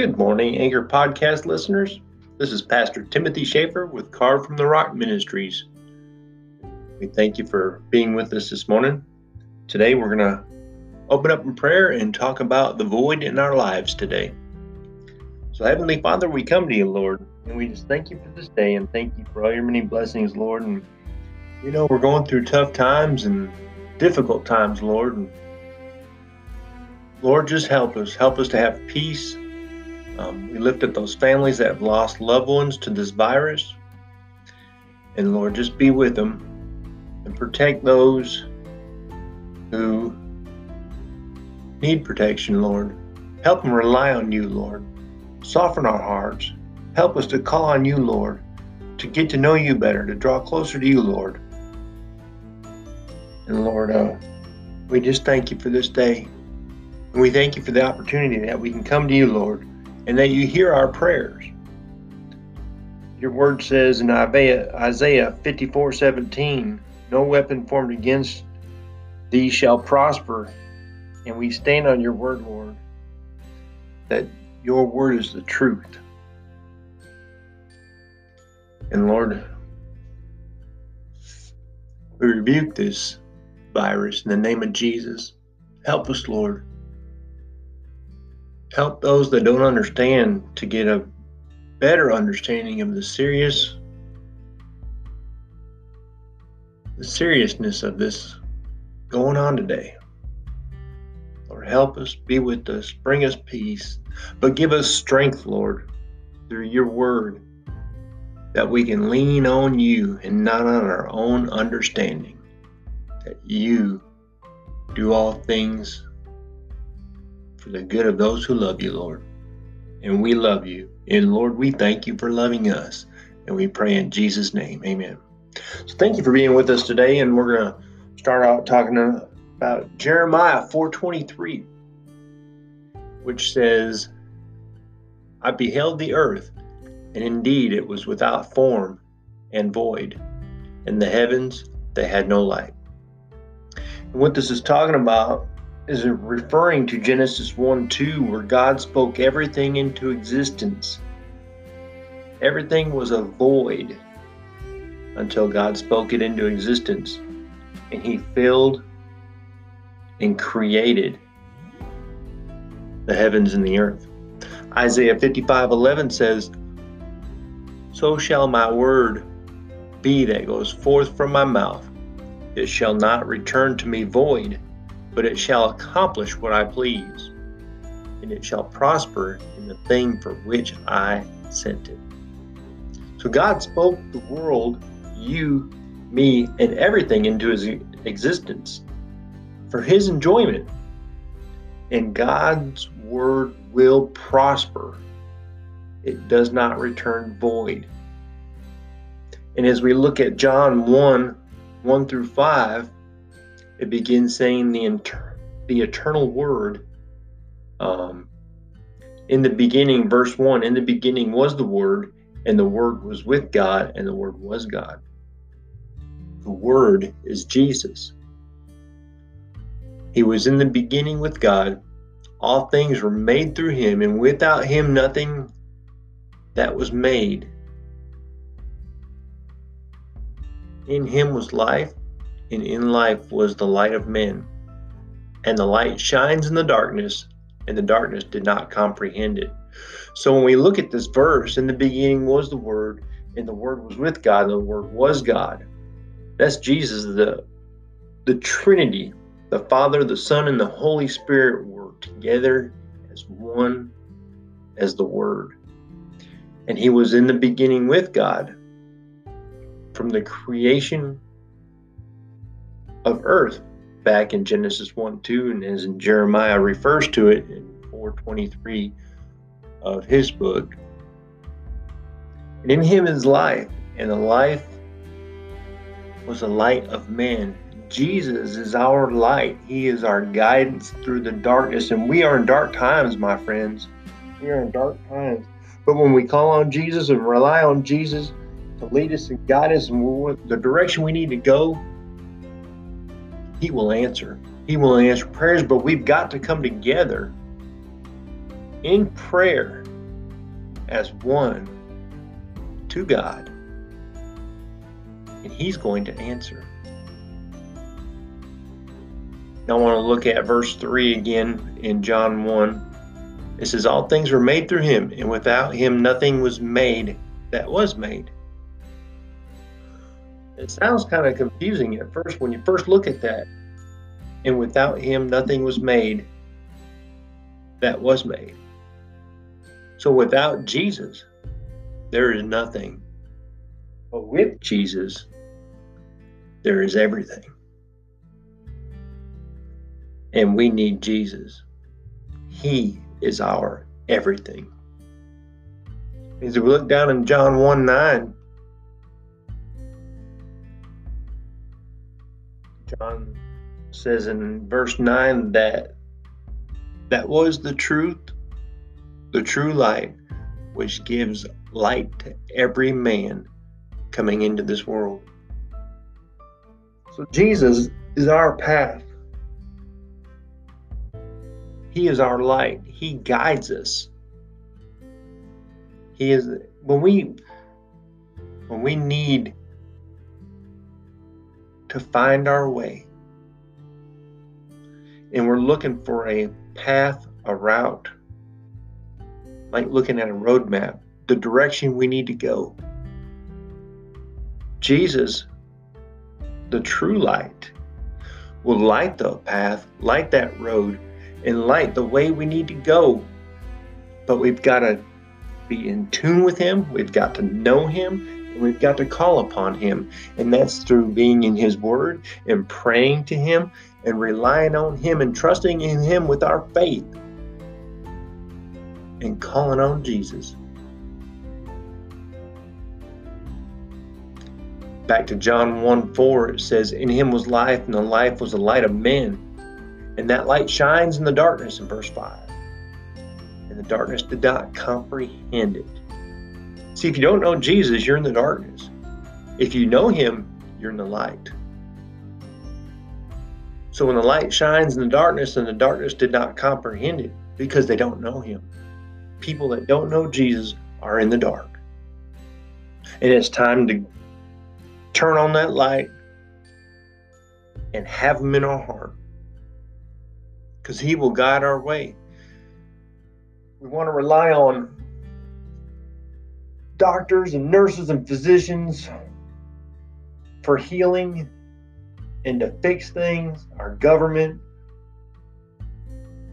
Good morning, Anchor Podcast listeners. This is Pastor Timothy Schaefer with Carved from the Rock Ministries. We thank you for being with us this morning. Today, we're going to open up in prayer and talk about the void in our lives today. So, Heavenly Father, we come to you, Lord, and we just thank you for this day and thank you for all your many blessings, Lord. And you know, we're going through tough times and difficult times, Lord. And Lord, just help us. Help us to have peace. Um, we lift up those families that have lost loved ones to this virus. And Lord, just be with them and protect those who need protection, Lord. Help them rely on you, Lord. Soften our hearts. Help us to call on you, Lord, to get to know you better, to draw closer to you, Lord. And Lord, uh, we just thank you for this day. And we thank you for the opportunity that we can come to you, Lord, and that you hear our prayers. Your word says in Isaiah, Isaiah 54 17, No weapon formed against thee shall prosper. And we stand on your word, Lord, that your word is the truth. And Lord, we rebuke this virus in the name of Jesus. Help us, Lord. Help those that don't understand to get a better understanding of the serious the seriousness of this going on today. Lord, help us, be with us, bring us peace, but give us strength, Lord, through your word, that we can lean on you and not on our own understanding that you do all things for the good of those who love you, Lord. And we love you. And Lord, we thank you for loving us. And we pray in Jesus' name. Amen. So thank you for being with us today. And we're going to start out talking about Jeremiah 423, which says, I beheld the earth, and indeed it was without form and void, and the heavens they had no light. And what this is talking about is referring to Genesis 1 2, where God spoke everything into existence. Everything was a void until God spoke it into existence. And He filled and created the heavens and the earth. Isaiah 55 11 says, So shall my word be that goes forth from my mouth. It shall not return to me void, but it shall accomplish what I please, and it shall prosper in the thing for which I sent it. So God spoke the world, you, me, and everything into his existence for his enjoyment. And God's word will prosper. It does not return void. And as we look at John 1 1 through 5, it begins saying the, inter- the eternal word. Um, in the beginning, verse 1 In the beginning was the Word, and the Word was with God, and the Word was God. The Word is Jesus. He was in the beginning with God. All things were made through him, and without him, nothing that was made In him was life, and in life was the light of men. And the light shines in the darkness, and the darkness did not comprehend it. So when we look at this verse, in the beginning was the Word, and the Word was with God, and the Word was God. That's Jesus, the the Trinity, the Father, the Son, and the Holy Spirit were together as one as the Word. And he was in the beginning with God from the creation of earth back in Genesis 1 2, and as Jeremiah refers to it in 423 of his book. And in him is life, and the life was the light of man. Jesus is our light. He is our guidance through the darkness. And we are in dark times, my friends. We are in dark times. But when we call on Jesus and rely on Jesus, to lead us and guide us in the direction we need to go, He will answer. He will answer prayers, but we've got to come together in prayer as one to God, and He's going to answer. I want to look at verse 3 again in John 1. It says, All things were made through Him, and without Him nothing was made that was made. It sounds kind of confusing at first when you first look at that. And without Him nothing was made that was made. So without Jesus, there is nothing. But with Jesus, there is everything. And we need Jesus. He is our everything. As we look down in John 1 9, John says in verse 9 that that was the truth the true light, which gives light to every man coming into this world. So Jesus is our path. He is our light. He guides us. He is when we when we need to find our way and we're looking for a path, a route, like looking at a roadmap, the direction we need to go. Jesus, the true light, will light the path, light that road, and light the way we need to go. But we've got to be in tune with Him, we've got to know Him, we've got to call upon Him. And that's through being in His Word and praying to Him and relying on Him and trusting in Him with our faith and calling on Jesus. Back to John 1 4, it says, In him was life, and the life was the light of men. And that light shines in the darkness in verse 5. And the darkness did not comprehend it. See, if you don't know Jesus, you're in the darkness. If you know him, you're in the light. So when the light shines in the darkness, and the darkness did not comprehend it because they don't know him people that don't know Jesus are in the dark. And it's time to turn on that light and have Him in our heart because He will guide our way. We want to rely on doctors and nurses and physicians for healing and to fix things, our government,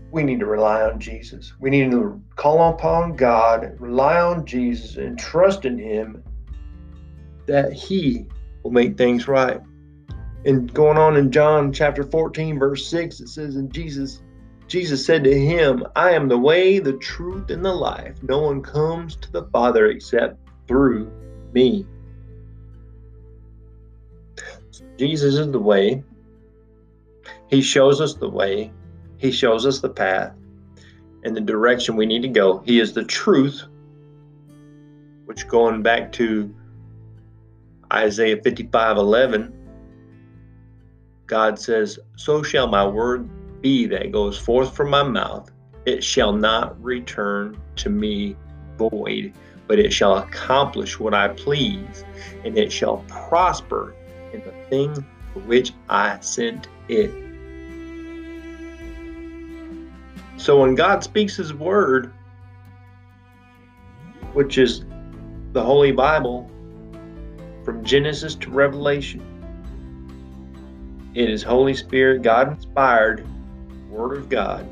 we need to rely on Jesus. We need to call upon God, rely on Jesus, and trust in Him that He will make things right. And going on in John chapter 14, verse 6, it says, And Jesus, Jesus said to him, I am the way, the truth, and the life. No one comes to the Father except through me. Jesus is the way. He shows us the way. He shows us the path and the direction we need to go. He is the truth, which going back to Isaiah 55 11, God says, So shall my word be that goes forth from my mouth. It shall not return to me void, but it shall accomplish what I please, and it shall prosper in the thing for which I sent it. So when God speaks His word, which is the Holy Bible, from Genesis to Revelation, it is Holy Spirit, God inspired Word of God,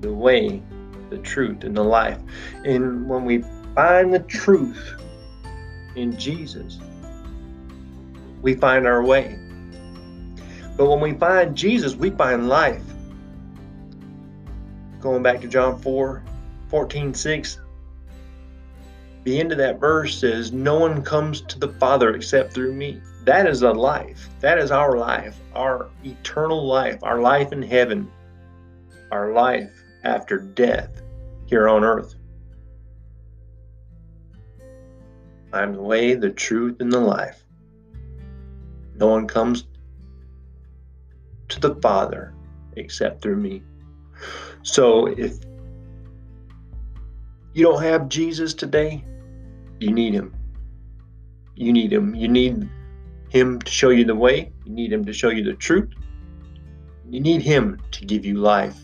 the way, the truth, and the life. And when we find the truth in Jesus, we find our way. But when we find Jesus, we find life going back to John 4 14, 6, the end of that verse says, No one comes to the Father except through me. That is a life. That is our life, our eternal life, our life in heaven, our life after death here on earth. I am the way, the truth, and the life. No one comes to the Father except through me. So if you don't have Jesus today, you need him. You need him. You need him to show you the way. You need him to show you the truth. You need him to give you life.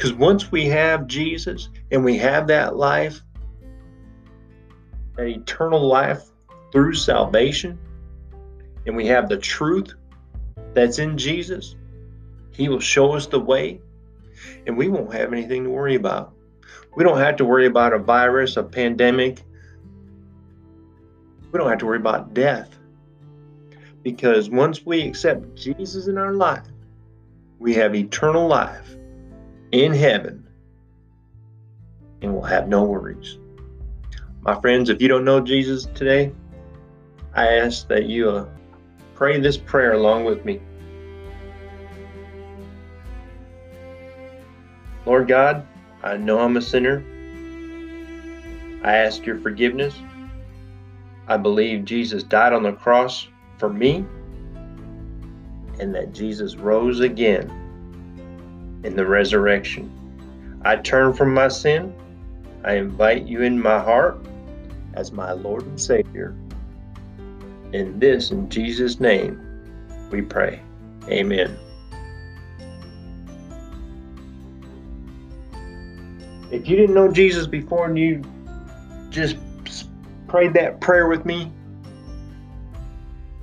Because once we have Jesus and we have that life, that eternal life through salvation, and we have the truth that's in Jesus, He will show us the way, and we won't have anything to worry about. We don't have to worry about a virus, a pandemic. We don't have to worry about death. Because once we accept Jesus in our life, we have eternal life in heaven and we'll have no worries. My friends, if you don't know Jesus today, I ask that you uh, pray this prayer along with me. Lord God, I know I'm a sinner. I ask your forgiveness. I believe Jesus died on the cross for me and that Jesus rose again in the resurrection. I turn from my sin. I invite you in my heart as my Lord and Savior. In this, in Jesus' name, we pray. Amen. If you didn't know Jesus before and you just prayed that prayer with me,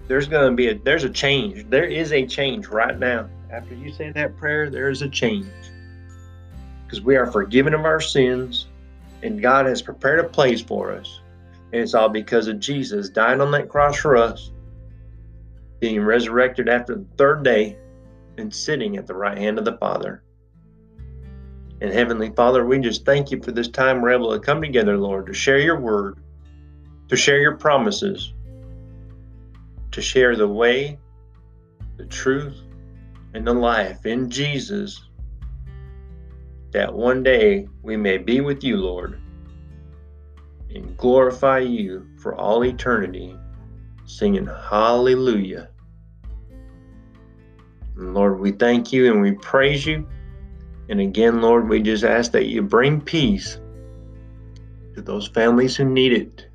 there's going to be a there's a change. There is a change right now. After you say that prayer, there is a change. Because we are forgiven of our sins and God has prepared a place for us. And it's all because of Jesus dying on that cross for us, being resurrected after the third day, and sitting at the right hand of the Father. And Heavenly Father, we just thank you for this time we're able to come together, Lord, to share your word, to share your promises, to share the way, the truth, and the life in Jesus, that one day we may be with you, Lord, and glorify you for all eternity, singing hallelujah. And Lord, we thank you and we praise you. And again, Lord, we just ask that you bring peace to those families who need it,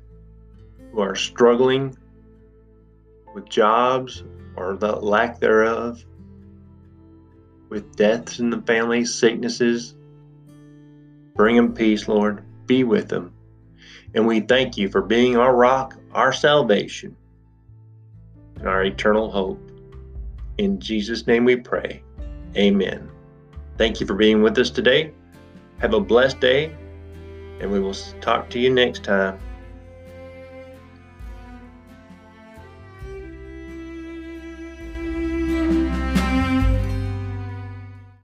who are struggling with jobs or the lack thereof, with deaths in the family, sicknesses. Bring them peace, Lord. Be with them. And we thank you for being our rock, our salvation, and our eternal hope. In Jesus' name we pray. Amen. Thank you for being with us today. Have a blessed day, and we will talk to you next time.